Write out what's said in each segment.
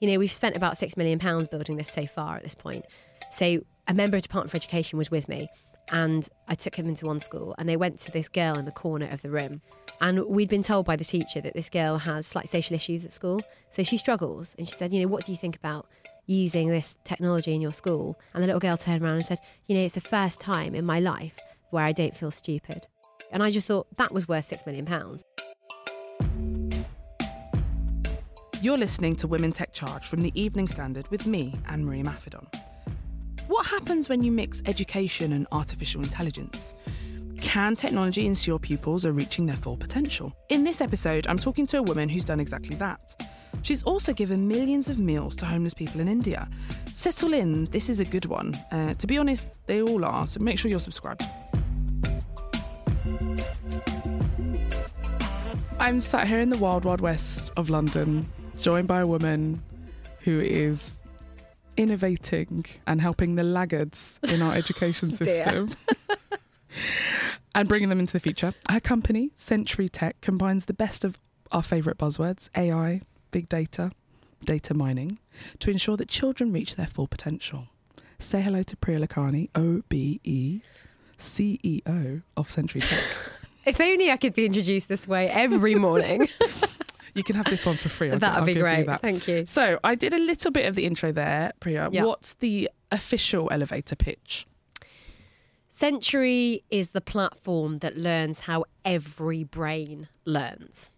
You know, we've spent about £6 million building this so far at this point. So a member of Department for Education was with me and I took him into one school and they went to this girl in the corner of the room. And we'd been told by the teacher that this girl has slight social issues at school. So she struggles. And she said, You know, what do you think about using this technology in your school? And the little girl turned around and said, You know, it's the first time in my life where I don't feel stupid. And I just thought that was worth £6 million. You're listening to Women Tech Charge from the Evening Standard with me, Anne Marie Imafidon. What happens when you mix education and artificial intelligence? Can technology ensure pupils are reaching their full potential? In this episode, I'm talking to a woman who's done exactly that. She's also given millions of meals to homeless people in India. Settle in, this is a good one. Uh, to be honest, they all are, so make sure you're subscribed. I'm sat here in the wild, wild west of London, joined by a woman who is innovating and helping the laggards in our education system and bringing them into the future. Her company, Century Tech, combines the best of our favourite buzzwords AI, big data, data mining to ensure that children reach their full potential. Say hello to Priya Lakhani, OBE, CEO of Century Tech. If only I could be introduced this way every morning. You can have this one for free. I'll- That'd be you great. that. Thank you. So I did a little bit of the intro there, Priya. Yeah. What's the official elevator pitch? Century is the platform that learns how every brain learns.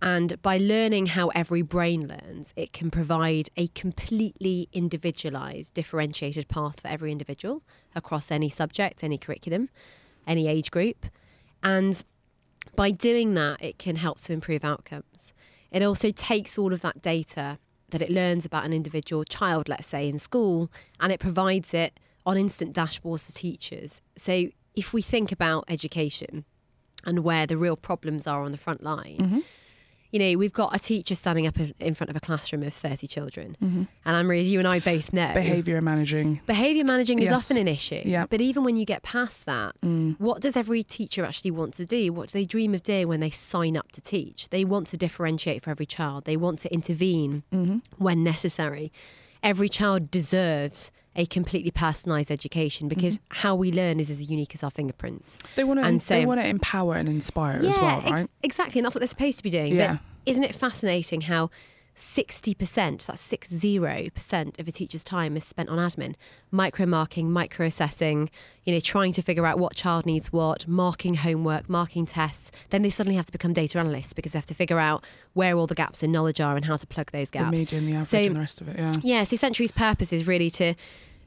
And by learning how every brain learns, it can provide a completely individualized, differentiated path for every individual across any subject, any curriculum, any age group. And by doing that, it can help to improve outcomes. It also takes all of that data that it learns about an individual child, let's say, in school, and it provides it on instant dashboards to teachers. So if we think about education and where the real problems are on the front line, mm-hmm. You know, we've got a teacher standing up in front of a classroom of 30 children. Mm-hmm. And Anne-Marie, as you and I both know, Behaviour managing. Behaviour managing is often an issue. Yeah. But even when you get past that, mm. what does every teacher actually want to do? What do they dream of doing when they sign up to teach? They want to differentiate for every child, they want to intervene mm-hmm. when necessary. Every child deserves a completely personalised education mm-hmm. because how we learn is as unique as our fingerprints. They want to. And they want to empower and inspire as Yeah, well, ex- right? exactly. And that's what they're supposed to be doing. Yeah. But isn't it fascinating how 60%, that's 60% of a teacher's time is spent on admin, micro-marking, micro-assessing, you know, trying to figure out what child needs what, marking homework, marking tests. Then they suddenly have to become data analysts because they have to figure out where all the gaps in knowledge are and how to plug those gaps. The median, the average, So- and the rest of it. Yeah. Yeah, so Century's purpose is really to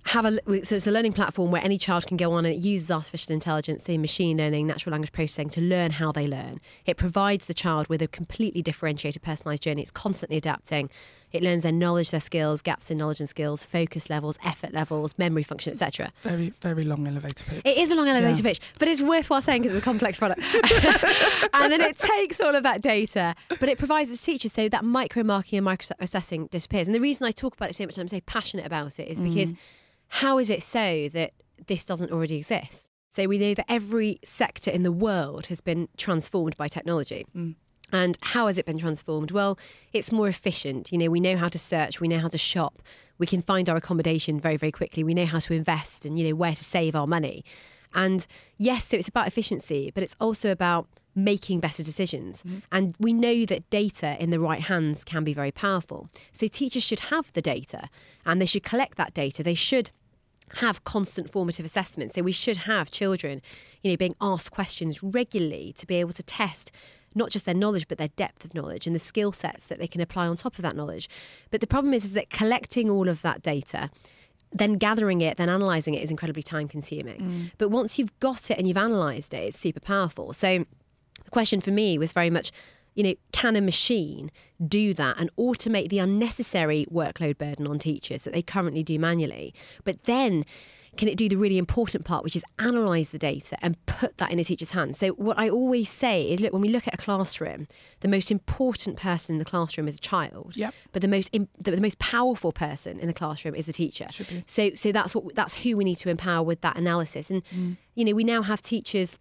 have a so it's a learning platform where any child can go on and it uses artificial intelligence, say machine learning, natural language processing to learn how they learn. It provides the child with a completely differentiated, personalised journey. It's constantly adapting. It learns their knowledge, their skills, gaps in knowledge and skills, focus levels, effort levels, memory function, etc. Very, very long elevator pitch. It is a long elevator Yeah. pitch, but it's worthwhile saying because it's a complex product. and then it takes all of that data, but it provides its teachers so that micro marking and micro assessing disappears. And the reason I talk about it so much and I'm so passionate about it is mm. because how is it so that this doesn't already exist? So we know that every sector in the world has been transformed by technology. Mm. And how has it been transformed? Well, it's more efficient. You know, we know how to search, we know how to shop, we can find our accommodation very, very quickly. We know how to invest and, you know, where to save our money. And yes, so it's about efficiency, but it's also about making better decisions. Mm-hmm. And we know that data in the right hands can be very powerful. So teachers should have the data and they should collect that data. They should have constant formative assessments. So we should have children, you know, being asked questions regularly to be able to test not just their knowledge but their depth of knowledge and the skill sets that they can apply on top of that knowledge. But the problem is, is that collecting all of that data then gathering it, then analysing it is incredibly time consuming. Mm. But once you've got it and you've analysed it, it's super powerful. So the question for me was very much, you know, can a machine do that and automate the unnecessary workload burden on teachers that they currently do manually? But then can it do the really important part, which is analyse the data and put that in a teacher's hands? So, what I always say is look, when we look at a classroom, the most important person in the classroom is a child. Yep. But the most the, the most powerful person in the classroom is the teacher. So, so that's what that's who we need to empower with that analysis. And mm. you know, we now have teachers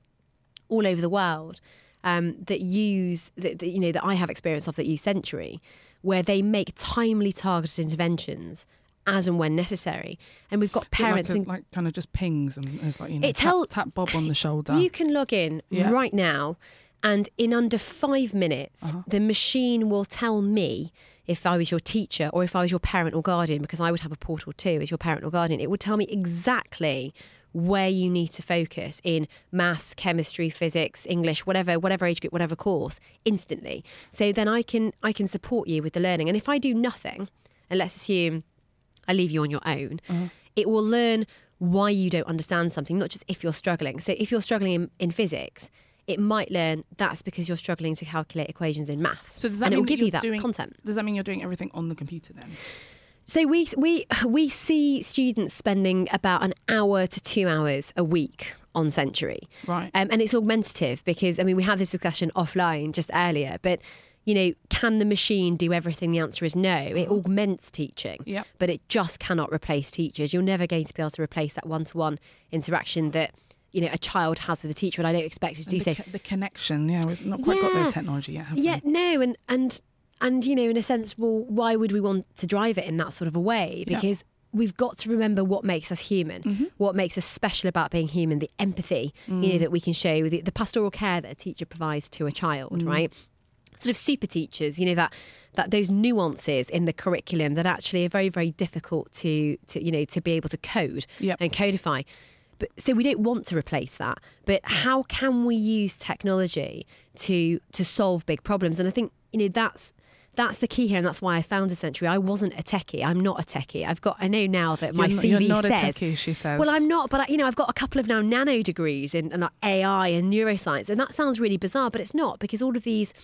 all over the world um, that use that, that you know that I have experience of that use Century, where they make timely targeted interventions as and when necessary. And we've got parents like, a, like kind of just pings and it's like you know It tap, tell- tap Bob on the shoulder. you can log in Yeah. right now, and in under five minutes, Uh-huh. the machine will tell me if I was your teacher or if I was your parent or guardian, because I would have a portal too as your parent or guardian. It would tell me exactly where you need to focus in maths, chemistry, physics, English, whatever, whatever age group, whatever course, instantly. So then I can I can support you with the learning. And if I do nothing, and let's assume I leave you on your own, mm-hmm. it will learn why you don't understand something, not just if you're struggling. So if you're struggling in, in physics, it might learn that's because you're struggling to calculate equations in maths. so does that and it mean will give you that doing, content. Does that mean you're doing everything on the computer then? So we we we see students spending about an hour to two hours a week on Century. Right. Um, and it's augmentative because, I mean, we had this discussion offline just earlier, but, you know, can the machine do everything? The answer is no. It augments teaching, Yep. but it just cannot replace teachers. You're never going to be able to replace that one to one interaction that, you know, a child has with a teacher. And I don't expect it to do the, so. the connection, yeah, we've not quite got the technology yet, have Yeah, we? no, and and and you know, in a sense, well, why would we want to drive it in that sort of a way? Yeah. Because we've got to remember what makes us human, mm-hmm. what makes us special about being human, the empathy you know mm. that we can show, the, the pastoral care that a teacher provides to a child, mm. right? Sort of super teachers, you know that that those nuances in the curriculum that actually are very very difficult to to you know to be able to code Yep. and codify. But so we don't want to replace that. But how can we use technology to to solve big problems? And I think you know that's that's the key here, and that's why I founded Century. I wasn't a techie. I'm not a techie. I've got. I know now that my you're, CV you're not says. a techie, she says. Well, I'm not, but I, you know, I've got a couple of now nano degrees in, in like AI and neuroscience, and that sounds really bizarre, but it's not because all of these,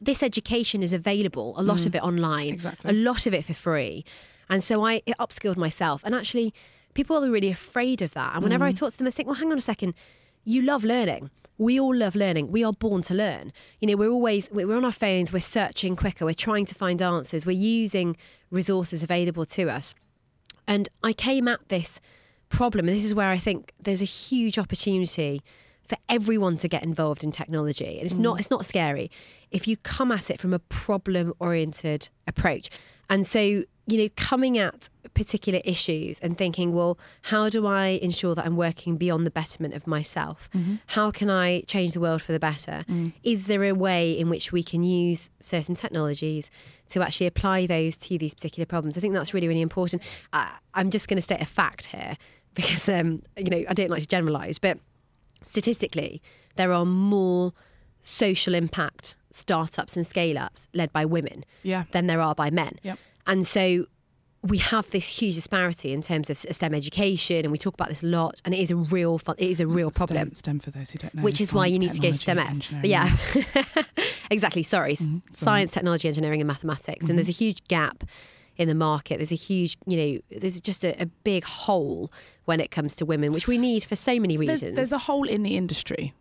this education is available, a lot of it online, Mm. Exactly. a lot of it for free, and so I upskilled myself, and actually, people are really afraid of that, and whenever Mm. I talk to them, I think, well, hang on a second, you love learning. We all love learning. We are born to learn. You know, we're always we're on our phones. We're searching quicker. We're trying to find answers. We're using resources available to us. And I came at this problem, and this is where I think there's a huge opportunity for everyone to get involved in technology. And it's mm. not it's not scary if you come at it from a problem oriented approach. And so, you know, coming at particular issues and thinking, well, how do I ensure that I'm working beyond the betterment of myself? How can I change the world for the better? Is there a way in which we can use certain technologies to actually apply those to these particular problems? I think that's really, really important. I, I'm just going to state a fact here because, um, you know, I don't like to generalise, but statistically, there are more social impact startups and scale ups led by women Yeah. than there are by men. Yep. And so we have this huge disparity in terms of STEM education, and we talk about this a lot, and it is a real fun, it is a real problem. STEM for those who don't know. Which is why you need to go to STEM But yeah, exactly. Sorry, Mm-hmm. Science, technology, engineering, and mathematics. And there's a huge gap in the market. There's a huge, you know, there's just a, a big hole when it comes to women, which we need for so many There's, reasons. there's a hole in the industry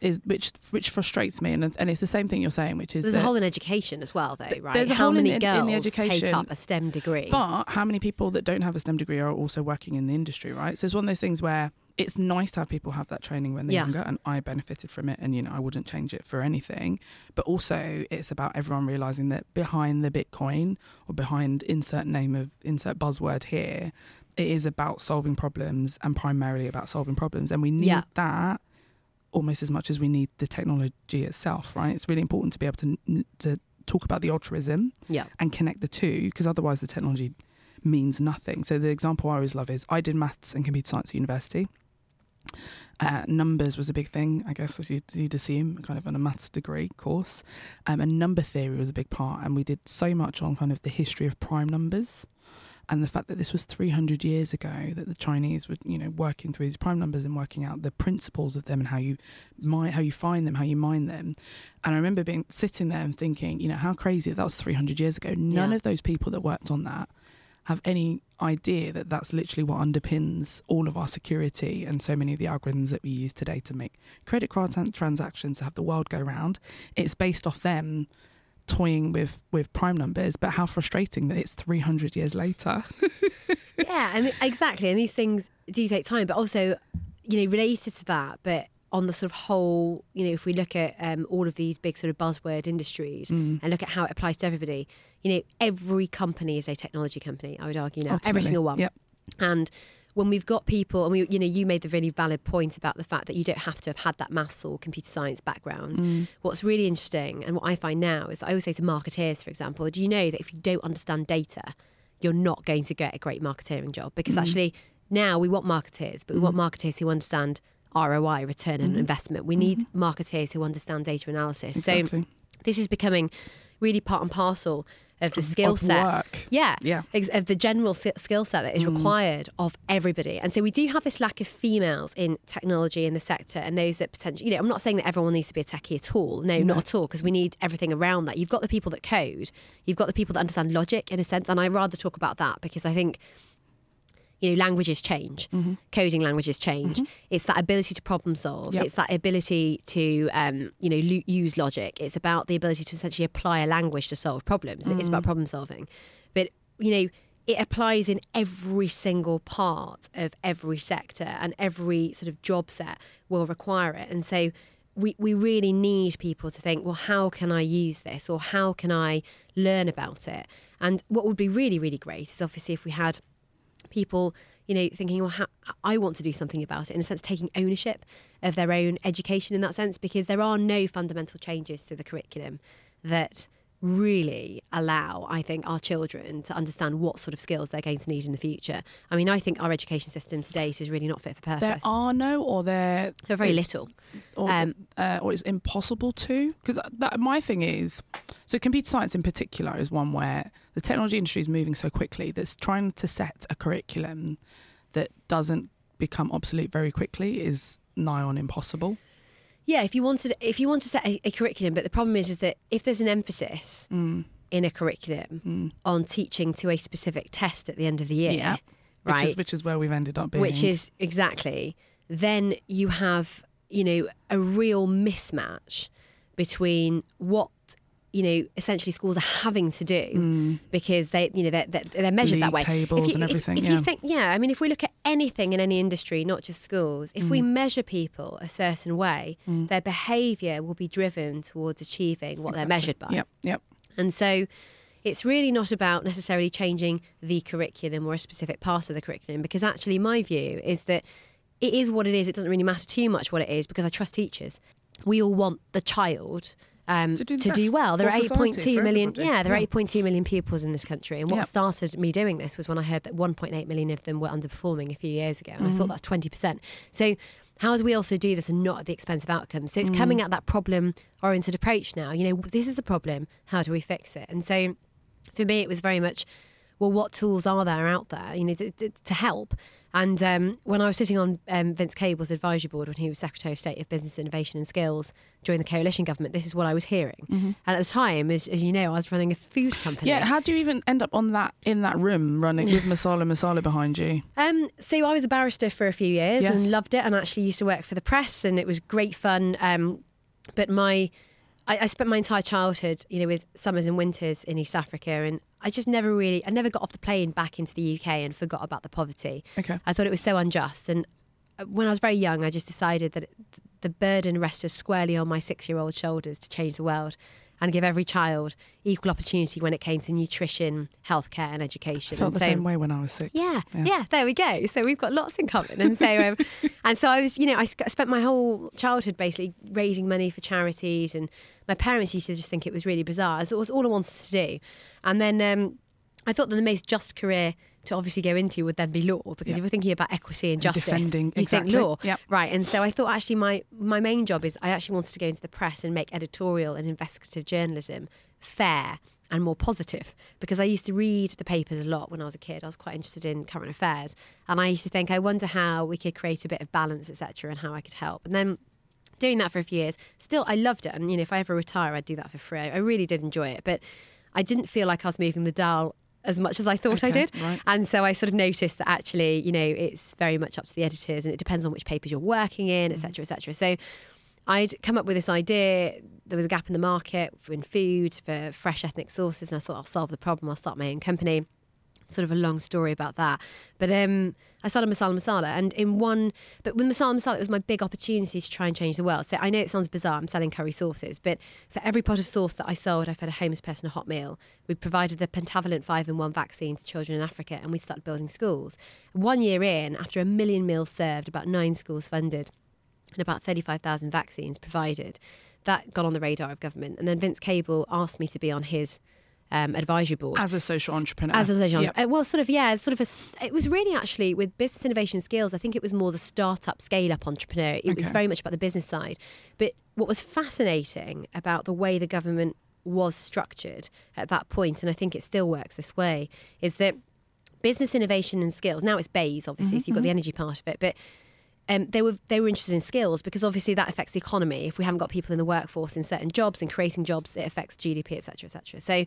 is which which frustrates me, and and it's the same thing you're saying, which is There's a hole in education as well, though, right? there's a How hole in many in girls the education, take up a STEM degree? But how many people that don't have a STEM degree are also working in the industry, right? So it's one of those things where it's nice to have people have that training when they're Yeah. younger, and I benefited from it, and you know I wouldn't change it for anything. But also, it's about everyone realizing that behind the Bitcoin or behind insert name of insert buzzword here, it is about solving problems and primarily about solving problems, and we need Yeah. that almost as much as we need the technology itself, right? It's really important to be able to to talk about the altruism Yeah. and connect the two because otherwise the technology means nothing. So the example I always love is I did maths and computer science at university. Uh, numbers was a big thing, I guess, as you'd, you'd assume, kind of on a maths degree course. Um, and number theory was a big part. And we did so much on kind of the history of prime numbers and the fact that this was 300 years ago that the Chinese were, you know, working through these prime numbers and working out the principles of them and how you mine, how you find them, how you mine them. And I remember being sitting there and thinking, you know, how crazy that was 300 years ago. None Yeah. of those people that worked on that have any idea that that's literally what underpins all of our security and so many of the algorithms that we use today to make credit card tran- transactions to have the world go round. It's based off them toying with with prime numbers, but how frustrating that it's 300 years later. yeah, and exactly. And these things do take time, but also, you know, related to that, but on the sort of whole, you know, if we look at um, all of these big sort of buzzword industries Mm. and look at how it applies to everybody, you know, every company is a technology company. I would argue now, every single one. Yep. And when we've got people, and we, you know, you made the really valid point about the fact that you don't have to have had that maths or computer science background. Mm. What's really interesting, and what I find now is, I always say to marketeers, for example, do you know that if you don't understand data, you're not going to get a great marketeering job? Because mm. actually, now we want marketeers, but we want mm. marketeers who understand ROI, return on mm-hmm. investment. We need mm-hmm. marketeers who understand data analysis. So this is becoming really part and parcel of the skill set. work. Yeah, Yeah. of the general skill set that is mm. required of everybody. And so we do have this lack of females in technology in the sector, and those that potentially, you know, I'm not saying that everyone needs to be a techie at all. No, not at all, because we need everything around that. You've got the people that code, you've got the people that understand logic in a sense, and I rather talk about that because I think you know, languages change, mm-hmm. coding languages change. Mm-hmm. It's that ability to problem solve. Yep. It's that ability to, um, you know, lo- use logic. It's about the ability to essentially apply a language to solve problems. It's about mm. problem solving. But, you know, it applies in every single part of every sector and every sort of job set will require it. And so we, we really need people to think, well, how can I use this or how can I learn about it? And what would be really, really great is obviously if we had people, you know, thinking, well, how, I want to do something about it, in a sense, taking ownership of their own education in that sense, because there are no fundamental changes to the curriculum that really allow, I think, our children to understand what sort of skills they're going to need in the future. I mean, I think our education system to date is really not fit for purpose. There are no, or there There are very little. or, Um, uh, or it's impossible to. Because that my thing is, so computer science in particular is one where the technology industry is moving so quickly that's trying to set a curriculum that doesn't become obsolete very quickly is nigh on impossible. Yeah, if you wanted, if you want to set a, a curriculum, but the problem is, is that if there's an emphasis Mm. in a curriculum on teaching to a specific test at the end of the year, Yeah. Which right, is which is where we've ended up being. which is exactly, then you have, you know, a real mismatch between what you know essentially schools are having to do because they you know they're, they're, they're measured that Mm. Way tables you, and everything, if, yeah. you think yeah i mean if we look at anything in any industry not just schools if Mm. we measure people a certain way their behavior will be driven towards achieving what they're measured by Yep, yep. and so it's really not about necessarily changing the curriculum or a specific part of the curriculum because actually my view is that it is what it is. It doesn't really matter too much what it is because I trust teachers. We all want the child um, To to, do the do, well. There are for society, 8.2 everybody. Yeah, there are 8.2 million pupils in this country. And what Yeah. started me doing this was when I heard that 1.8 million of them were underperforming a few years ago. And I Mm-hmm. thought that's 20%. So how do we also do this and not at the expense of outcomes? So it's Mm. coming at that problem oriented approach now. You know, this is the problem. How do we fix it? And so for me, it was very much, well, what tools are there out there, you know, to, to, to help? And um, when I was sitting on um, Vince Cable's advisory board when he was Secretary of State of Business Innovation and Skills during the coalition government, this is what I was hearing. And at the time, as, as you know, I was running a food company. Mm-hmm. Yeah, how do you even end up on that in that room running with Masala Masala behind you? Um, so I was a barrister for a few years Yes. and loved it, and actually used to work for the press, and it was great fun. Um, but my, I, I spent my entire childhood, you know, with summers and winters in East Africa, and I just never really, I never got off the plane back into the UK and forgot about the poverty. Okay. I thought it was so unjust, and uh, when I was very young, I just decided that it, the burden rested squarely on my six-year-old shoulders to change the world. And give every child equal opportunity when it came to nutrition, healthcare, and education. I felt and the so, same way when I was six. yeah, yeah, there we go. So we've got lots in common. And so, um, and so I was, you know, I spent my whole childhood basically raising money for charities, and my parents used to just think it was really bizarre. It was all I wanted to do. And then um, I thought that the most just career to obviously go into would then be law, because Yeah. if you're thinking about equity and justice, defending- you exactly. think law, Yep. right? And so I thought actually my my main job is I actually wanted to go into the press and make editorial and investigative journalism fair and more positive because I used to read the papers a lot when I was a kid. I was quite interested in current affairs, and I used to think, I wonder how we could create a bit of balance, etc., and how I could help. And then doing that for a few years, still I loved it, and you know, if I ever retire, I'd do that for free. I really did enjoy it, but I didn't feel like I was moving the dial as much as I thought I did. right. And so I sort of noticed that actually, you know, it's very much up to the editors, and it depends on which papers you're working in, etc., mm. etc. So I'd come up with this idea. There was a gap in the market for in food for fresh ethnic sauces, and I thought I'll solve the problem. I'll start my own company. Sort of a long story about that, but um, I started Masala Masala, and in one, but with Masala Masala, it was my big opportunity to try and change the world. So I know it sounds bizarre. I'm selling curry sauces, but for every pot of sauce that I sold, I fed a homeless person a hot meal. We provided the pentavalent five-in-one vaccine to children in Africa, and we started building schools. One year in, after a million meals served, about nine schools funded, and about 35,000 vaccines provided. That got on the radar of government. And then Vince Cable asked me to be on his um, advisory board. As a social entrepreneur. As a social, Yep. uh, well, sort of, yeah, sort of a. It was really actually with business innovation skills. I think it was more the startup, scale up entrepreneur. It was very much about the business side. But what was fascinating about the way the government was structured at that point, and I think it still works this way, is that business innovation and skills. Now it's BEIS, obviously, so you've got the energy part of it, but um, they were they were interested in skills because obviously that affects the economy. If we haven't got people in the workforce in certain jobs and creating jobs, it affects GDP, etc., etc. So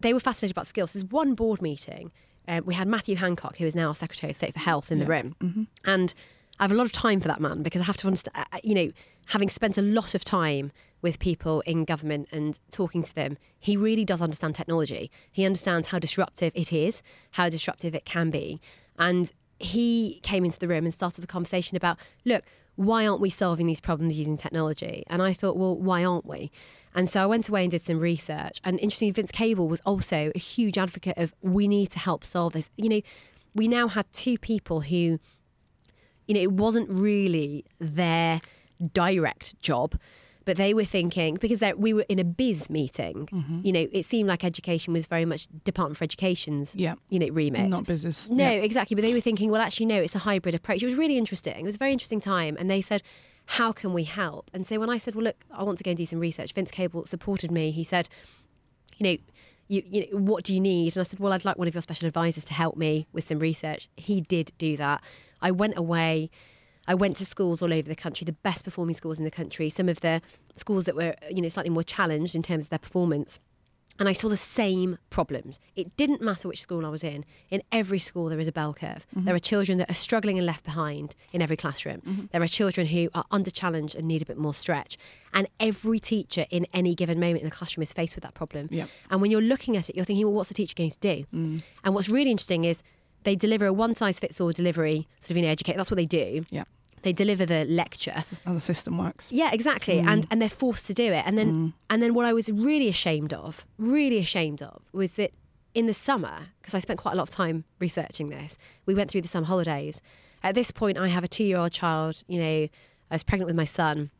they were fascinated about skills. There's one board meeting. Um, we had Matthew Hancock, who is now our Secretary of State for Health, in the room, and I have a lot of time for that man because I have to understand. uh, You know, having spent a lot of time with people in government and talking to them, he really does understand technology. He understands how disruptive it is, how disruptive it can be, and he came into the room and started the conversation about, look, why aren't we solving these problems using technology? And I thought, well, why aren't we? And so I went away and did some research. And interestingly, Vince Cable was also a huge advocate of we need to help solve this. You know, we now had two people who, you know, it wasn't really their direct job, but they were thinking because we were in a BIS meeting. Mm-hmm. You know, it seemed like education was very much Department for Education's, Yeah. you know, remit. Not business. No, Yeah. exactly. But they were thinking, well, actually, no, it's a hybrid approach. It was really interesting. It was a very interesting time. And they said, how can we help? And so when I said, well, look, I want to go and do some research, Vince Cable supported me. He said, you know, you, you know, what do you need? And I said, well, I'd like one of your special advisors to help me with some research. He did do that. I went away. I went to schools all over the country, the best performing schools in the country, some of the schools that were, you know, slightly more challenged in terms of their performance. And I saw the same problems. It didn't matter which school I was in. In every school, there is a bell curve. Mm-hmm. There are children that are struggling and left behind in every classroom. Mm-hmm. There are children who are under challenged and need a bit more stretch. And every teacher in any given moment in the classroom is faced with that problem. Yeah. And when you're looking at it, you're thinking, well, what's the teacher going to do? Mm. And what's really interesting is they deliver a one size fits all delivery, sort of, you know, educate. That's what they do. Yeah. They deliver the lecture. How the system works. Yeah, exactly. Mm. And and they're forced to do it. And then mm. and then what I was really ashamed of, really ashamed of, was that in the summer, because I spent quite a lot of time researching this, we went through the summer holidays. At this point I have a two year old child, you know, I was pregnant with my son.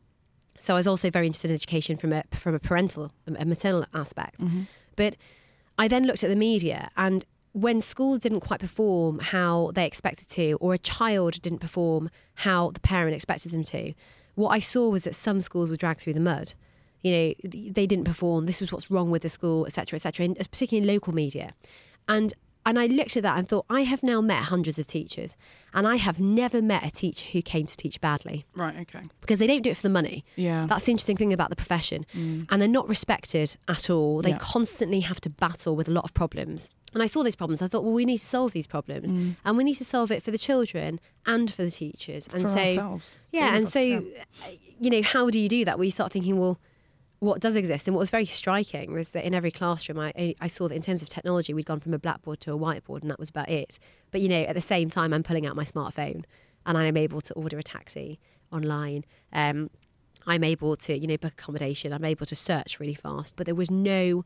So I was also very interested in education from a from a parental, a maternal aspect. Mm-hmm. But I then looked at the media and when schools didn't quite perform how they expected to, or a child didn't perform how the parent expected them to, what I saw was that some schools were dragged through the mud. You know, they didn't perform. This was what's wrong with the school, etc., etc. And uh, particularly in local media, and and I looked at that and thought, I have now met hundreds of teachers, and I have never met a teacher who came to teach badly Right. Okay. because they don't do it for the money. Yeah. That's the interesting thing about the profession. Mm. And they're not respected at all. They Yeah. constantly have to battle with a lot of problems. And I saw these problems. I thought, well, we need to solve these problems. And we need to solve it for the children and for the teachers. And For so, ourselves. Yeah, of and us, so, yeah. you know, how do you do that? Well, you start thinking, well, what does exist? And what was very striking was that in every classroom, I, I saw that in terms of technology, we'd gone from a blackboard to a whiteboard, and that was about it. But, you know, at the same time, I'm pulling out my smartphone and I'm able to order a taxi online. Um, I'm able to, you know, book accommodation. I'm able to search really fast. But there was no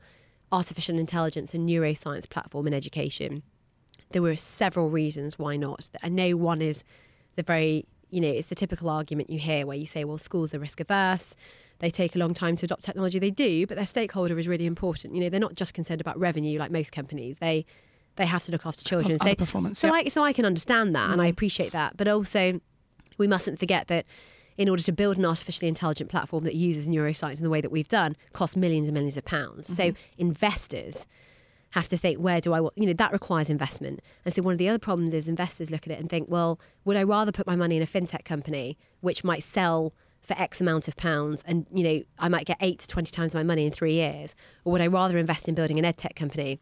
artificial intelligence and neuroscience platform in education. There were several reasons why not. I know one is the very, you know, it's the typical argument you hear where you say, well, schools are risk averse. They take a long time to adopt technology. They do, but their stakeholder is really important. You know, they're not just concerned about revenue like most companies. They they have to look after children. Other so, performance, so yeah. I so I can understand that and I mm. appreciate that. But also we mustn't forget that in order to build an artificially intelligent platform that uses neuroscience in the way that we've done costs millions and millions of pounds. So mm-hmm. investors have to think where do I want you know that requires investment. And so one of the other problems is investors look at it and think, well, would I rather put my money in a fintech company which might sell for X amount of pounds and you know I might get eight to twenty times my money in three years, or would I rather invest in building an edtech company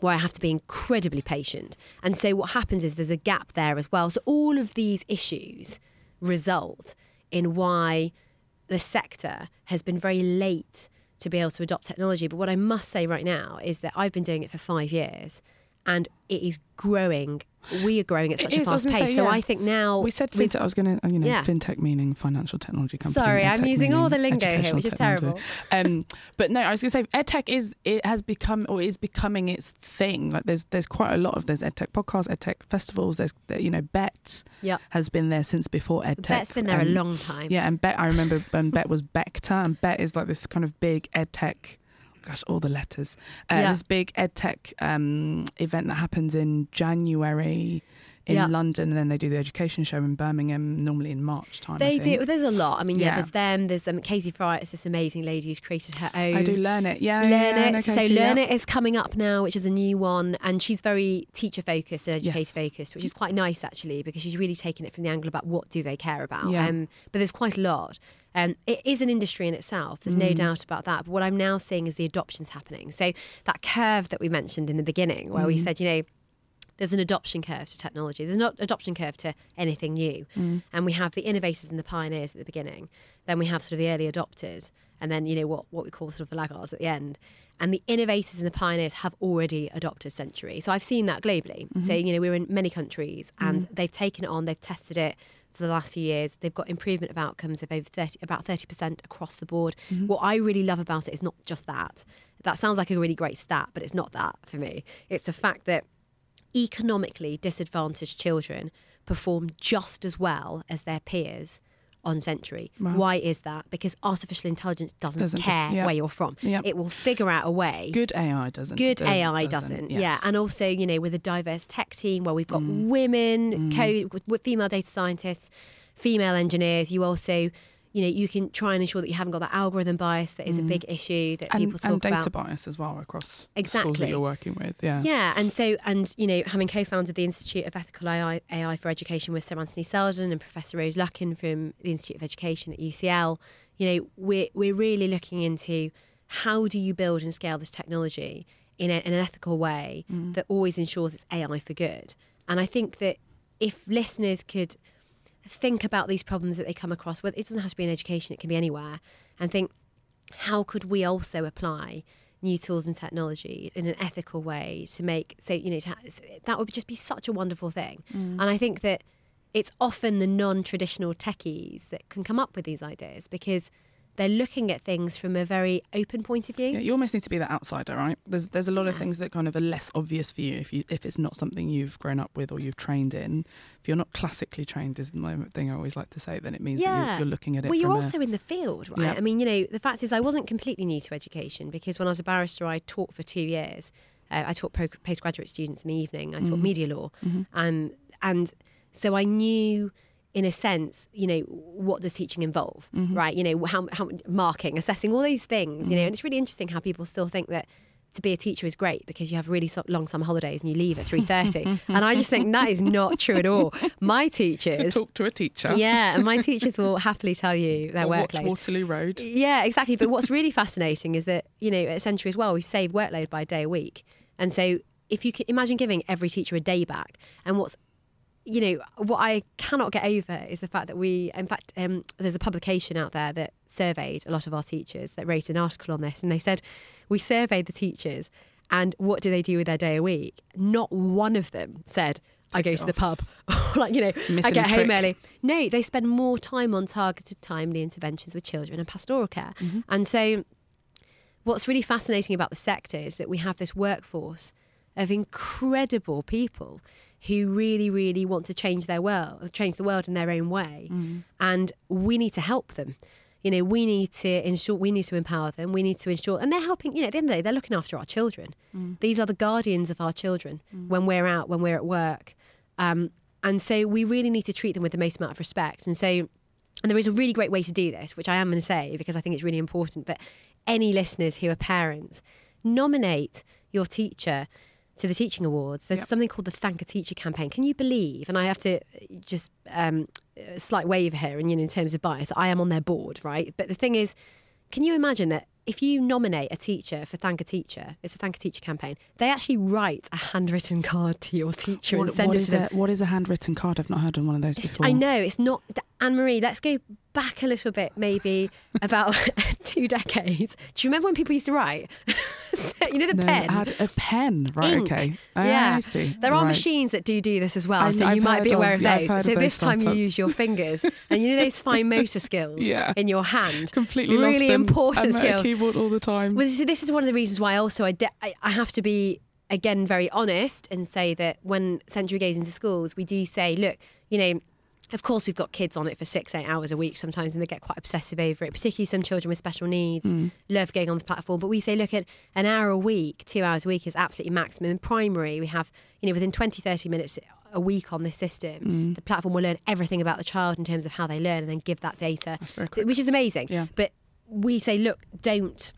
where I have to be incredibly patient. And so what happens is there's a gap there as well. So all of these issues result in why the sector has been very late to be able to adopt technology. But what I must say right now is that I've been doing it for five years and it is growing. We are growing at It such a is, fast pace. say, So yeah. I think now We said fintech. I was going to, you know, Yeah. fintech meaning financial technology company. Sorry, I'm using all the lingo here, which is technology. Um, but no, I was going to say edtech is it has become or is becoming its thing. Like there's there's quite a lot of there's edtech podcasts, edtech festivals. There's you know Bett Yeah. has been there since before edtech. Bett's been there a Um, long time. Yeah, and Bett I remember when Bett was Becta, and Bett is like this kind of big edtech. Gosh, all the letters. Uh, Yeah. This big edtech um, event that happens in January in Yeah. London, and then they do the education show in Birmingham, normally in March time. They do. There's a lot. I mean, yeah, Yeah. there's them. There's um, Katie Fry. It's this amazing lady who's created her own. I do learn it. Yeah, Learn yeah, it. So Katie, Learn it is coming up now, which is a new one, and she's very teacher focused and educator Yes. focused, which is quite nice actually because she's really taken it from the angle about what do they care about. Yeah. Um, but there's quite a lot. Um, it is an industry in itself. There's Mm. no doubt about that. But what I'm now seeing is the adoptions happening. So that curve that we mentioned in the beginning, where we Mm. said, you know, there's an adoption curve to technology. There's not adoption curve to anything new. Mm. And we have the innovators and the pioneers at the beginning. Then we have sort of the early adopters, and then you know what what we call sort of the laggards at the end. And the innovators and the pioneers have already adopted Century. So I've seen that globally. Mm-hmm. So you know we're in many countries, and Mm. they've taken it on. They've tested it for the last few years. They've got improvement of outcomes of over 30, about 30% across the board. Mm-hmm. What I really love about it is not just that. That sounds like a really great stat, but it's not that for me. It's the fact that economically disadvantaged children perform just as well as their peers on Century. Wow. Why is that? Because artificial intelligence doesn't, Doesn't just- care yeah. where you're from. Yeah. It will figure out a way. Good AI doesn't. Good does- AI doesn't, yeah, yes. and also you know with a diverse tech team where we've got Mm. women, co- with, with female data scientists, female engineers. You also, you know, you can try and ensure that you haven't got that algorithm bias that is a big issue that Mm. and, people talk and data about. bias as well across the schools that you're working with. Yeah. Yeah, and so and you know, having co-founded the Institute of Ethical AI, AI for Education with Sir Anthony Seldon and Professor Rose Luckin from the Institute of Education at UCL, you know, we're we're really looking into how do you build and scale this technology in, a, in an ethical way that always ensures it's AI for good. And I think that if listeners could think about these problems that they come across, whether it doesn't have to be in education, it can be anywhere, and think how could we also apply new tools and technology in an ethical way to make so you know that would just be such a wonderful thing. Mm. And i think that it's often the non-traditional techies that can come up with these ideas because they're looking at things from a very open point of view Yeah, you almost need to be the outsider, right? There's there's a lot of things that kind of are less obvious for you if you if it's not something you've grown up with or you've trained in. If you're not classically trained, is the thing I always like to say. Then it means that Yeah. you're, you're looking at it. well, you're from a- also in the field, right? Yeah. I mean, you know, the fact is, I wasn't completely new to education because when I was a barrister, I taught for two years. Uh, I taught pro- postgraduate students in the evening. I taught Mm-hmm. media law, um, and so I knew, in a sense, you know, what does teaching involve, Mm-hmm. right? You know, how, how marking, assessing, all these things. You know, and it's really interesting how people still think that to be a teacher is great because you have really long summer holidays and you leave at 3.30 and i just think that is not true at all my to teachers talk to a teacher. yeah, and my teachers will happily tell you their or workload. Waterloo Road. Yeah, exactly. But what's really fascinating is that, you know, at Century as well, we save workload by a day a week. And so if you can imagine giving every teacher a day back, and what's you know, what I cannot get over is the fact that we, in fact, um, there's a publication out there that surveyed a lot of our teachers that wrote an article on this, and they said we surveyed the teachers, and what do they do with their day a week? Not one of them said, I go to the pub. like, you know, I get home early. No, they spend more time on targeted, timely interventions with children and pastoral care. Mm-hmm. And so, what's really fascinating about the sector is that we have this workforce of incredible people who really, really want to change their world, change the world in their own way. Mm. And we need to help them. You know, we need to ensure, we need to empower them. We need to ensure, and they're helping, you know, at the end of the day, they're looking after our children. These are the guardians of our children when we're out, when we're at work. Um, and so we really need to treat them with the most amount of respect. And so, and there is a really great way to do this, which I am going to say because I think it's really important. But any listeners who are parents, nominate your teacher to the teaching awards. There's Yep. something called the Thank a Teacher campaign. Can you believe? And I have to just um, a slight wave here, and you know, in terms of bias, I am on their board, right? But the thing is, can you imagine that if you nominate a teacher for Thank a Teacher, it's a Thank a Teacher campaign, they actually write a handwritten card to your teacher and send what it is to them. a, what is a handwritten card? I've not heard of one of those It's- before. I know it's not Anne Marie. Let's go back a little bit, maybe about two decades. Do you remember when people used to write? You know the No, pen. Had a pen, right? Ink. Okay. Ah, yeah, I see. There are Right. machines that do do this as well, I- so I've you might be aware of- of those. so this time you use your fingers, and you know those fine motor skills Yeah. in your hand. Completely really lost them. important I'm at a skills. keyboard all the time. Well, so this is one of the reasons why also I, de- I, I have to be again very honest and say that when Century goes into schools, we do say, look, you know. Of course, we've got kids on it for six, eight hours a week sometimes, and they get quite obsessive over it. Particularly some children with special needs hmm. love going on the platform. But we say, look at an hour a week, two hours a week is absolutely maximum. In primary, we have, you know, within 20, 30 minutes a week on this system, hmm. the platform will learn everything about the child in terms of how they learn and then give that data, That's very quick. which is amazing. Yeah. But we say, look, don't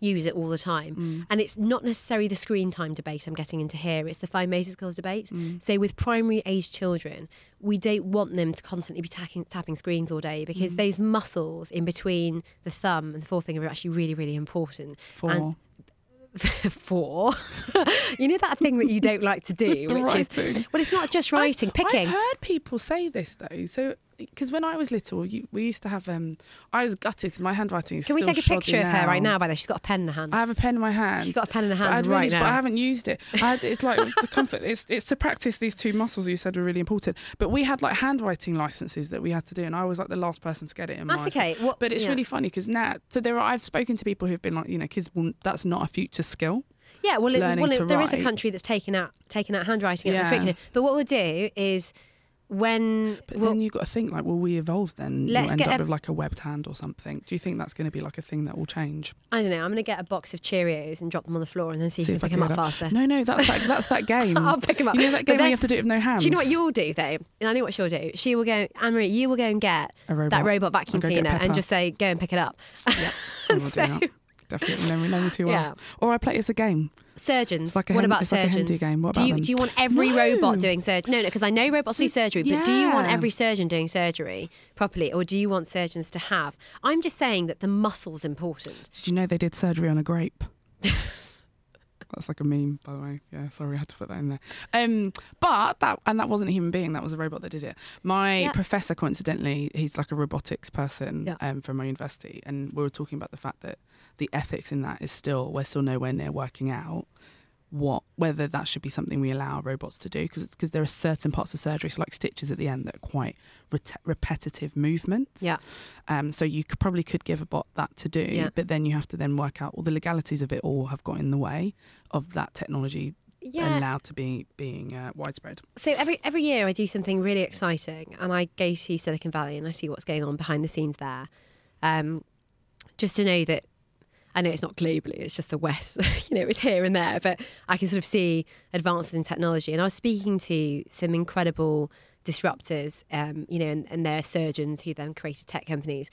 use it all the time. Mm. And it's not necessarily the screen time debate I'm getting into here, it's the skills debate. Mm. So, with primary age children, we don't want them to constantly be tapping, tapping screens all day because Mm. those muscles in between the thumb and the forefinger are actually really, really important. For And four, you know that thing that you don't like to do, which is well, it's not just writing, I've, picking. I've heard people say this though. So, because when I was little, you, we used to have. Um, I was gutted because my handwriting is Can we take a picture of her right now? By the way, she's got a pen in her hand. I have a pen in my hand. She's got a pen in her hand I'd right really, now. But I haven't used it. I had, it's like the comfort. It's, it's to practice these two muscles you said were really important. But we had like handwriting licenses that we had to do, and I was like the last person to get it in That's my. okay. What, But it's yeah. really funny because now, so there are. I've spoken to people who've been like, you know, kids will. That's not a future skill. Yeah, well, it, well it, there is a country that's taken out taken out handwriting out of the curriculum. But what we'll do is when But well, then you've got to think like, will we evolve then? Let's You'll end up a- with like a webbed hand or something. Do you think that's going to be like a thing that will change? I don't know, I'm going to get a box of Cheerios and drop them on the floor and then see, if I can pick them up faster. No, no, that's that. That's that game. I'll pick them up. You know that game then- you have to do it with no hands. Do you know what you'll do though? And I know what she'll do. She will go, Anne Marie, you will go and get robot. that robot vacuum I'll go get cleaner and just say, go and pick it up. Do So- that. Definitely. Know me, know me too well. Yeah. Or I play it as a game. Surgeons. Like what hen- about it's like surgeons? Game. What do you them? do you want every No. robot doing surgery? No, no, because I know robots do So- surgery, but do you want every surgeon doing surgery properly, or do you want surgeons to have? I'm just saying that the muscle's important. Did you know they did surgery on a grape? That's like a meme, by the way. Yeah, sorry, I had to put that in there. Um, but that and that wasn't a human being; that was a robot that did it. My Yeah. professor, coincidentally, he's like a robotics person Yeah. um, from my university, and we were talking about the fact that the ethics in that is still we're still nowhere near working out what whether that should be something we allow robots to do because because there are certain parts of surgery, so like stitches at the end, that are quite ret- repetitive movements. Yeah. Um, so you could, probably could give a bot that to do, Yeah. but then you have to then work out all the legalities of it all have got in the way of that technology Yeah. allowed to be being uh, widespread. So every every year I do something really exciting, and I go to Silicon Valley and I see what's going on behind the scenes there, um, just to know that I know it's not globally; it's just the West. you know, it's here and there, but I can sort of see advances in technology. And I was speaking to some incredible disruptors, um, you know, and, and they're surgeons who then created tech companies.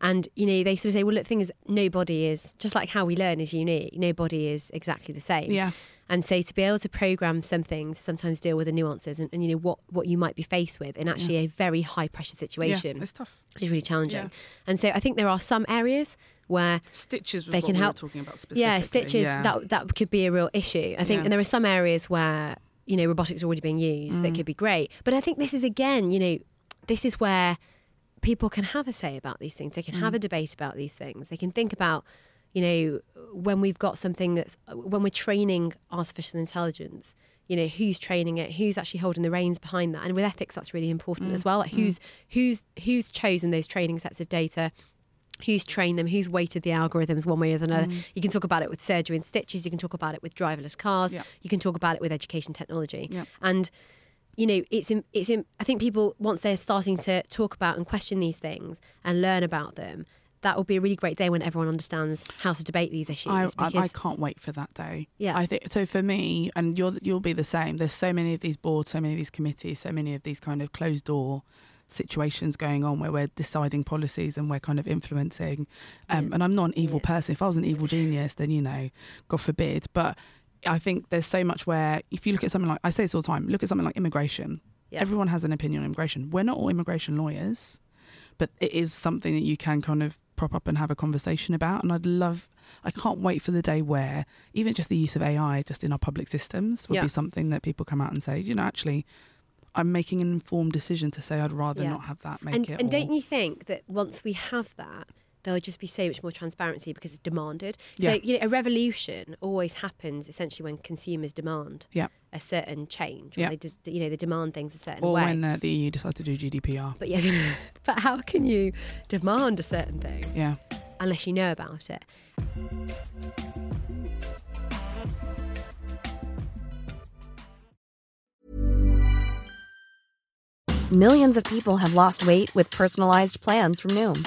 And you know, they sort of say, "Well, look, the thing is, nobody is just like how we learn is unique. Nobody is exactly the same." Yeah. And so to be able to program something to sometimes deal with the nuances and, and you know what what you might be faced with in actually a very high pressure situation Yeah, it's tough. is really challenging. Yeah. And so I think there are some areas where Stitches They can we help- were talking about specifically. yeah, stitches Yeah. that that could be a real issue. I think Yeah. and there are some areas where you know robotics are already being used Mm. that could be great. But I think this is again, you know, this is where people can have a say about these things. They can Mm. have a debate about these things. They can think about you know, when we've got something that's when we're training artificial intelligence, you know, who's training it, who's actually holding the reins behind that, and with ethics, that's really important as mm, well. Like mm. who's who's who's chosen those training sets of data. Who's trained them? Who's weighted the algorithms one way or another? Mm. You can talk about it with surgery and stitches. You can talk about it with driverless cars. Yeah. You can talk about it with education technology. Yeah. And you know, it's in, it's in, I think people once they're starting to talk about and question these things and learn about them, that will be a really great day when everyone understands how to debate these issues. I, I, I can't wait for that day. Yeah. I think so. For me, and you'll you'll be the same. There's so many of these boards, so many of these committees, so many of these kind of closed door situations going on where we're deciding policies and we're kind of influencing. Um, And I'm not an evil Yeah. person. If I was an evil genius, then you know, God forbid. But I think there's so much where if you look at something like I say this all the time, look at something like immigration. Yeah. Everyone has an opinion on immigration. We're not all immigration lawyers, but it is something that you can kind of prop up and have a conversation about. And I'd love, I can't wait for the day where even just the use of AI just in our public systems would Yeah. be something that people come out and say, you know, actually, I'm making an informed decision to say I'd rather Yeah. not have that. Make and, it. and don't you think that once we have that, there'll just be so much more transparency because it's demanded. Yeah. So you know, a revolution always happens essentially when consumers demand Yeah. a certain change. When Yeah. They just you know they demand things a certain Or way. when uh, the EU decided to do GDPR. but yeah, but how can you demand a certain thing Yeah. unless you know about it? Millions of people have lost weight with personalized plans from Noom,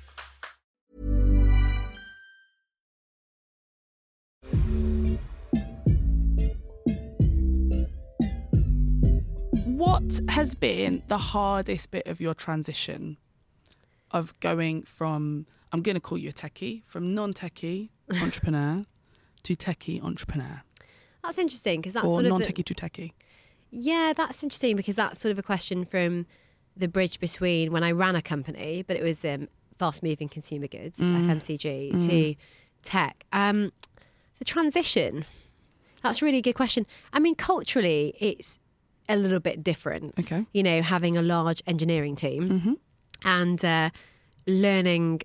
What has been the hardest bit of your transition of going from, I'm going to call you a techie, from non techie entrepreneur to techie entrepreneur? That's interesting because that's or sort of non the- techie to techie? Yeah, that's interesting because that's sort of a question from the bridge between when I ran a company, but it was um, fast moving consumer goods, Mm. FMCG, to tech. Um, the transition, that's a really good question. I mean, culturally, it's a little bit different. Okay. You know, having a large engineering team and uh, learning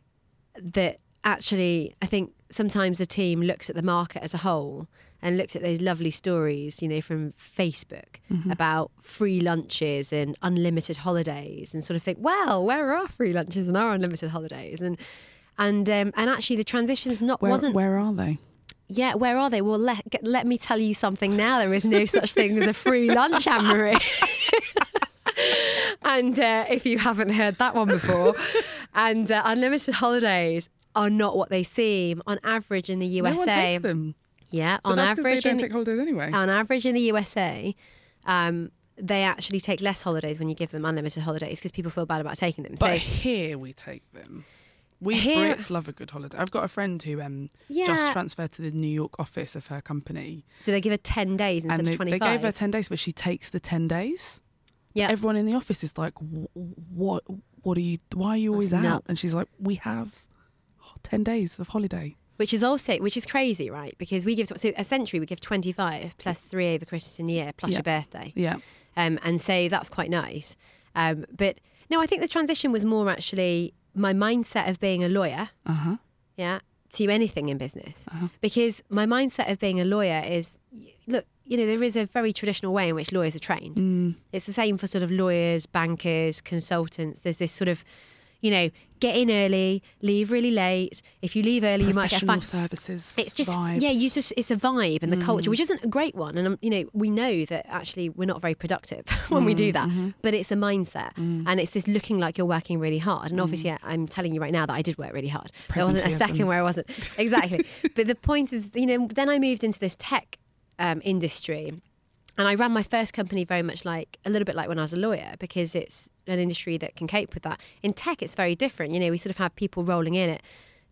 that actually, I think sometimes the team looks at the market as a whole and looks at those lovely stories, you know, from Facebook about free lunches and unlimited holidays, and sort of think, well, where are our free lunches and our unlimited holidays? And and um, and actually, the transition's not Where, wasn't where are they? Yeah, where are they? Well, let let me tell you something now. There is no such thing as a free lunch, Anne Marie. and uh, if you haven't heard that one before, and uh, unlimited holidays are not what they seem on average in the USA. No one takes them. Yeah, But on average, they don't take holidays anyway. on average in the USA, um, they actually take less holidays when you give them unlimited holidays because people feel bad about taking them. But so here we take them. We Here- Brits love a good holiday. I've got a friend who um, Yeah. just transferred to the New York office of her company, do they give her ten days instead and of they, twenty they gave her ten days, but she takes the ten days. yeah, Everyone in the office is like, "What? What are you? Why are you always That's out?" nuts. And she's like, "We have 10 days of holiday." which is also which is crazy, right? Because we give so essentially we give twenty five plus three over Christmas in the year plus Yeah. your birthday, Yeah, um, and so that's quite nice. Um, but no, I think the transition was more actually my mindset of being a lawyer, uh huh. yeah, to anything in business, Uh-huh. because my mindset of being a lawyer is look, you know, there is a very traditional way in which lawyers are trained. Mm. It's the same for sort of lawyers, bankers, consultants. There's this sort of, you know, get in early, leave really late. If you leave early, you might get fined. services. It's just vibes. Mm. yeah, you just it's a vibe and the culture, which isn't a great one. And um, you know, we know that actually we're not very productive when we Mm, do that. mm-hmm. But it's a mindset, and it's this looking like you're working really hard. Mm. And obviously, I'm telling you right now that I did work really hard. There wasn't a second where I wasn't exactly. but the point is, you know, then I moved into this tech um, industry. And I ran my first company very much like a little bit like when I was a lawyer because it's an industry that can cope with that. In tech, it's very different. You know, we sort of have people rolling in at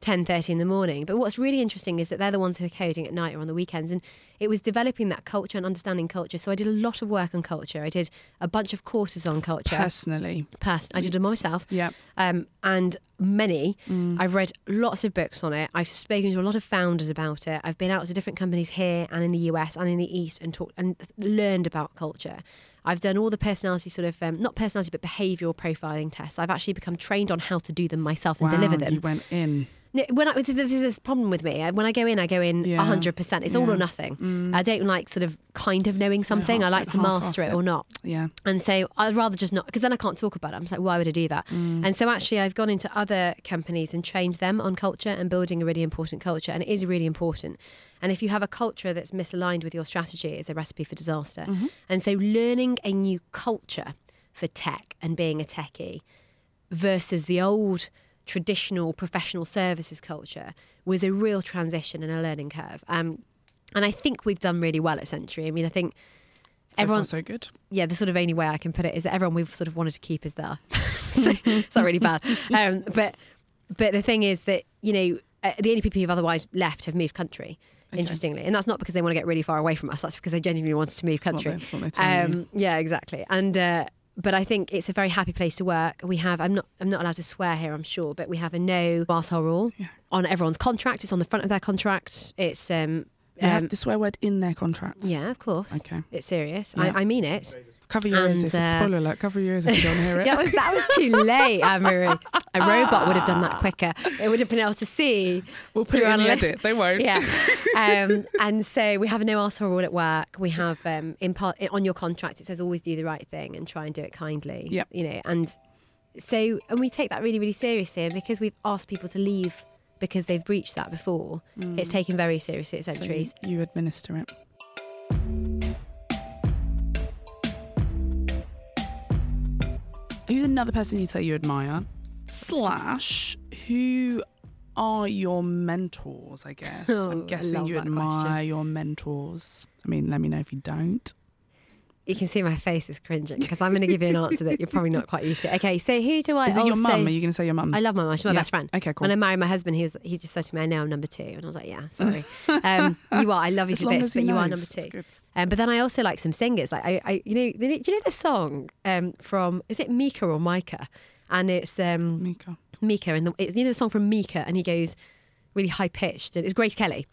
10.30 in the morning. But what's really interesting is that they're the ones who are coding at night or on the weekends. And it was developing that culture and understanding culture. So I did a lot of work on culture. I did a bunch of courses on culture. Personally. Past, I did them myself. Yeah. Um, and many. I've read lots of books on it. I've spoken to a lot of founders about it. I've been out to different companies here and in the US and in the East and talked and learned about culture. I've done all the personality sort of um, not personality but behavioural profiling tests. I've actually become trained on how to do them myself and wow, deliver them. You went in. When I this is this problem with me. When I go in, I go in Yeah. hundred percent. It's all or nothing. I don't like sort of kind of knowing something. I like to master it it. or not. Yeah. And so I'd rather just not, because then I can't talk about it. I'm just like, why would I do that? And so actually, I've gone into other companies and trained them on culture and building a really important culture. And it is really important. And if you have a culture that's misaligned with your strategy, it's a recipe for disaster. And so learning a new culture for tech and being a techie versus the old traditional professional services culture was a real transition and a learning curve. Um, and I think we've done really well at Century. I mean, I think So everyone so good. yeah, the sort of only way I can put it is that everyone we've sort of wanted to keep is there. so it's not really bad. Um, but but the thing is that you know uh, the only people who've otherwise left have moved country. Interestingly, and that's not because they want to get really far away from us. That's because they genuinely wanted to move That's what country. they- that's what they tell um, yeah, exactly. And uh, but I think it's a very happy place to work. We have I'm not I'm not allowed to swear here, I'm sure, but we have a no arsehole rule on everyone's contract. It's on the front of their contract. It's um, You have um, the swear word in their contracts. yeah, of course. Okay. It's serious. Yeah. I, I mean it. Cover your ears if uh, it's spoiler alert. Cover your ears if you don't hear it. Yeah, that was, that was too late, Anne-Marie. A robot would have done that quicker. It would have been able to see. We'll put it in the edit. They won't. Yeah. Um, and so we have a no arsehole rule at work. We have um, in part on your contract it says always do the right thing and try and do it kindly. Yep. You know, and so and we take that really really seriously. And because we've asked people to leave because they've breached that before, it's taken very seriously at So you administer it. Who's another person you'd say you admire? Slash, who are your mentors, I guess? I'm guessing you admire question. your mentors. I mean, let me know if you don't. You can see my face is cringing because I'm going to give you an answer that you're probably not quite used to. Okay, so who do I? Is it your mum? Are you going to say your mum? I love my mum. She's my Yeah. best friend. Okay, cool. When I married my husband, he was he just said to me, "I know I'm number two. and I was like, "Yeah, sorry. um, you are. I love you to bits, but you are number two. Um, but then I also like some singers. Like I, I you know, do you know the song um, from is it Mika or Micah? And it's um, Mika. Mika, and the, it's you know the song from Mika, and he goes really high pitched, and it's Grace Kelly.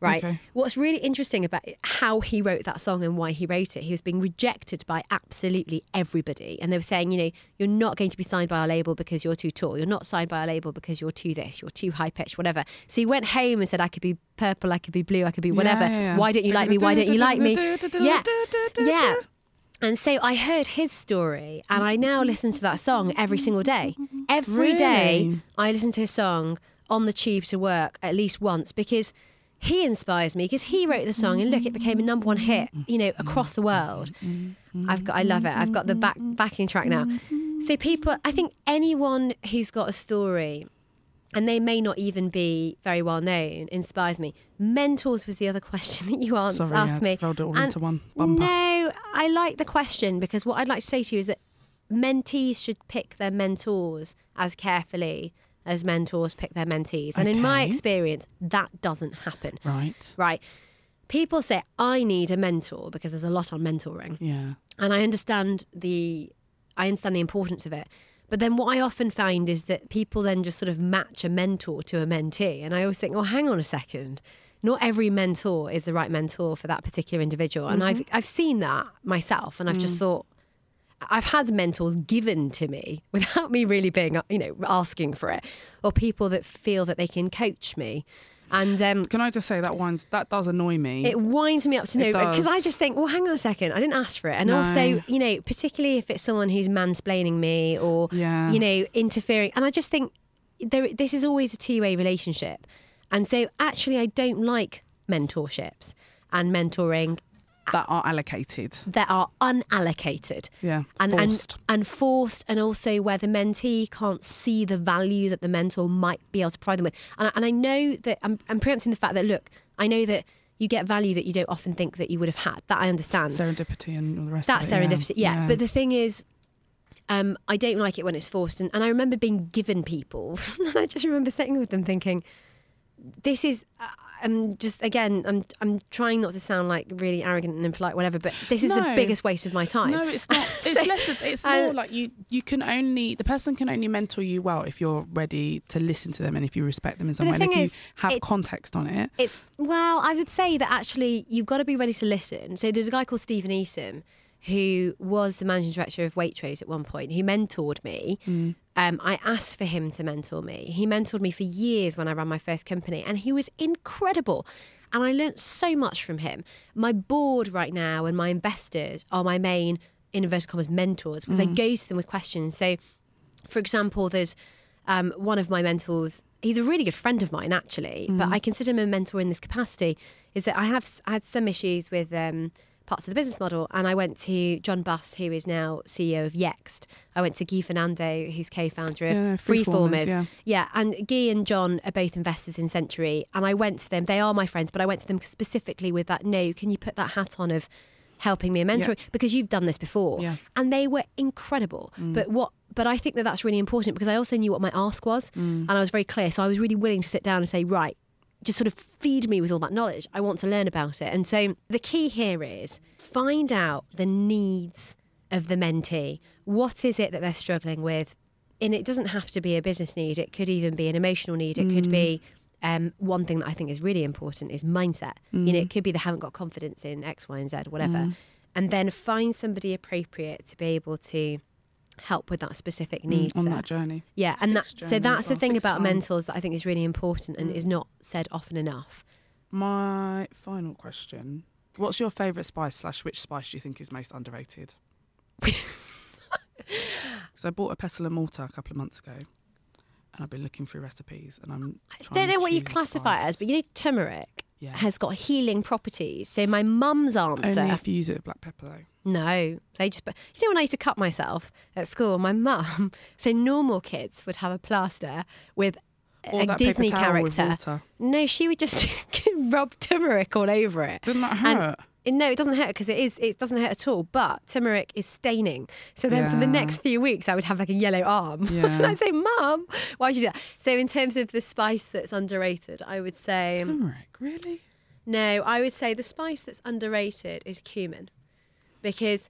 Right. Okay. What's really interesting about how he wrote that song and why he wrote it, he was being rejected by absolutely everybody. And they were saying, you know, you're not going to be signed by our label because you're too tall. You're not signed by our label because you're too this, you're too high pitched, whatever. So he went home and said, I could be purple, I could be blue, I could be whatever. Yeah, yeah. Why don't you like me? Why don't you like me? Yeah. Yeah. And so I heard his story and I now listen to that song every single day. Every day? I listen to his song on the tube to work at least once because he inspires me because he wrote the song and look it became a number one hit you know across the world. I've got i love it. I've got the back backing track now. So people i think anyone who's got a story and they may not even be very well known inspires me. Mentors was the other question that you asked, Sorry, asked me. rolled it all into one bumper. no i like the question because what i'd like to say to you is that mentees should pick their mentors as carefully as mentors pick their mentees. And in my experience, that doesn't happen. Right. Right. People say, I need a mentor because there's a lot on mentoring. Yeah. And I understand the I understand the importance of it. But then what I often find is that people then just sort of match a mentor to a mentee. And I always think, well, hang on a second. Not every mentor is the right mentor for that particular individual. And mm-hmm. I've I've seen that myself and I've just mm. thought I've had mentors given to me without me really being, you know, asking for it, or people that feel that they can coach me. And um, Can I just say that one's that does annoy me. it winds me up to know because I just think, well, hang on a second, I didn't ask for it, and No. also, you know, particularly if it's someone who's mansplaining me or, Yeah. you know, interfering, and I just think there, this is always a two-way relationship, and so actually, I don't like mentorships and mentoring that are allocated. that are unallocated. Yeah. And, forced. and and forced, and also where the mentee can't see the value that the mentor might be able to provide them with. And, I- and I know that I'm, I'm preempting the fact that look, I know that you get value that you don't often think that you would have had. That I understand. serendipity and all the rest That's of it. yeah. serendipity. Yeah. But the thing is, Um, I don't like it when it's forced, and, and I remember being given people. and I just remember sitting with them thinking, "This is." I'm just again. I'm I'm trying not to sound like really arrogant and impolite, whatever. But this is the biggest waste of my time. No, it's not. It's So- less. It's more like you. You can only the person can only mentor you well if you're ready to listen to them and if you respect them in some way. And if thing you is, have it- context on it. It's well, I would say that actually you've got to be ready to listen. So there's a guy called Stephen Esom who was the managing director of Waitrose at one point, who mentored me. Um, I asked for him to mentor me. He mentored me for years when I ran my first company, and he was incredible. And I learnt so much from him. My board right now and my investors are my main, in inverted commas, mentors because I go to them with questions. So for example, there's um, one of my mentors. He's a really good friend of mine, actually, but I consider him a mentor in this capacity. Is that I have I had some issues with um, parts of the business model, and I went to John Bust, who is now CEO of Yext. I went to Guy Fernando, who's co-founder of Yeah, Freeformers. Yeah. Yeah, and Guy and John are both investors in Century, and I went to them. They are my friends, but I went to them specifically with that. No, can you put that hat on of helping me and mentoring because you've done this before, Yeah. and they were incredible. Mm. But what? But I think that that's really important because I also knew what my ask was, mm. and I was very clear. So I was really willing to sit down and say, right, just sort of feed me with all that knowledge. I want to learn about it. And so the key here is find out the needs of the mentee. What is it that they're struggling with? And it doesn't have to be a business need. It could even be an emotional need. It could be mm. um, one thing that I think is really important is mindset. You know, it mm. could be they haven't got confidence in X, Y, and Z, whatever. Mm. And then find somebody appropriate to be able to help with that specific need. Mm, on that journey. Yeah, and that, so that's the thing about time. mentors that I think is really important and is not said often enough. My final question: What's your favourite spice slash which spice do you think is most underrated? so I bought a pestle and mortar a couple of months ago, and I've been looking through recipes, and I'm. I don't know what you classify it as, but you know turmeric Yeah. has got healing properties. So my mum's answer, Only if you use it with black pepper, though. No, they just. You know when I used to cut myself at school, my mum. So normal kids would have a plaster with Or a Disney paper towel with character. No, she would just rub turmeric all over it. Didn't that And- hurt? No, it doesn't hurt because it is. It doesn't hurt at all. But turmeric is staining. So then, for the next few weeks, I would have like a yellow arm. Yeah. and I'd say, "Mum, why would you do that?" So, in terms of the spice that's underrated, I would say Turmeric, really? no. I would say the spice that's underrated is cumin, because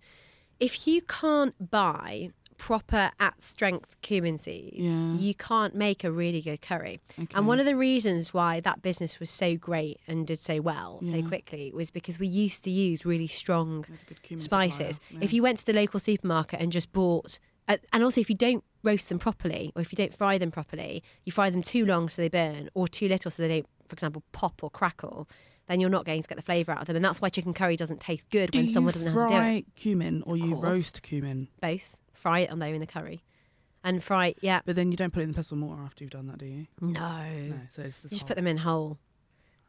if you can't buy proper at strength cumin seeds, Yeah. you can't make a really good curry. Okay. And one of the reasons why that business was so great and did so well so quickly was because we used to use really strong Had a good cumin supplier, spices. yeah. If you went to the local supermarket and just bought, uh, and also if you don't roast them properly or if you don't fry them properly, you fry them too long so they burn or too little so they don't, for example, pop or crackle. Then you're not going to get the flavour out of them, and that's why chicken curry doesn't taste good Do when someone doesn't know how to do it. fry cumin or you roast cumin? Both fry it on there in the curry, and fry. Yeah, But then you don't put it in the pestle and mortar after you've done that, do you? no, No, so it's you just put them in whole.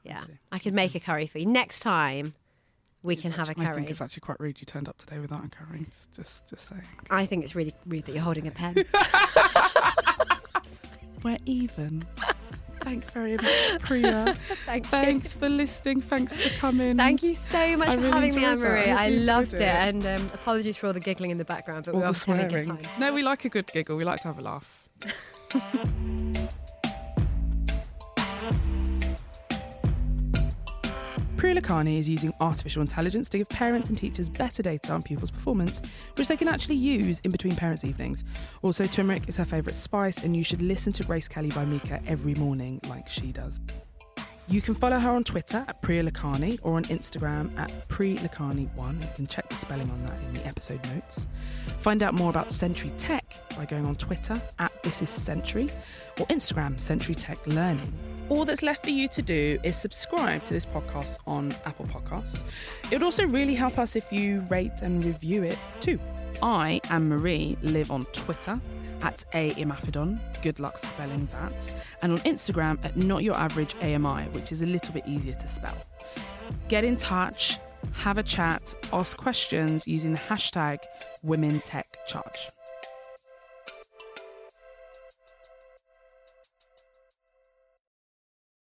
Yeah, see. I could make a curry for you next time. We It's can have a curry. I think it's actually quite rude you turned up today without a curry. Just, just, just saying. I think it's really rude that you're holding a pen. We're even. Thanks very much, Priya. Thank you. Thanks for listening. Thanks for coming. Thank you so much I for really having me, enjoyed Anne that. I Marie. I loved it. it. And um, apologies for all the giggling in the background, but All we were the having a good time. No, we like a good giggle. We like to have a laugh. Priya is using artificial intelligence to give parents and teachers better data on pupils' performance, which they can actually use in between parents' evenings. Also, turmeric is her favourite spice, and you should listen to Grace Kelly by Mika every morning, like she does. You can follow her on Twitter at Priya Lakhani or on Instagram at PriLakhani1. You can check the spelling on that in the episode notes. Find out more about Century Tech by going on Twitter at This Is Century or Instagram Century Tech Learning. All that's left for you to do is subscribe to this podcast on Apple Podcasts. It would also really help us if you rate and review it too. I, Anne-Marie, live on Twitter at A Imafidon. Good luck spelling that. And on Instagram at Not Your Average AMI, which is a little bit easier to spell. Get in touch, have a chat, ask questions using the hashtag Women Tech Charge.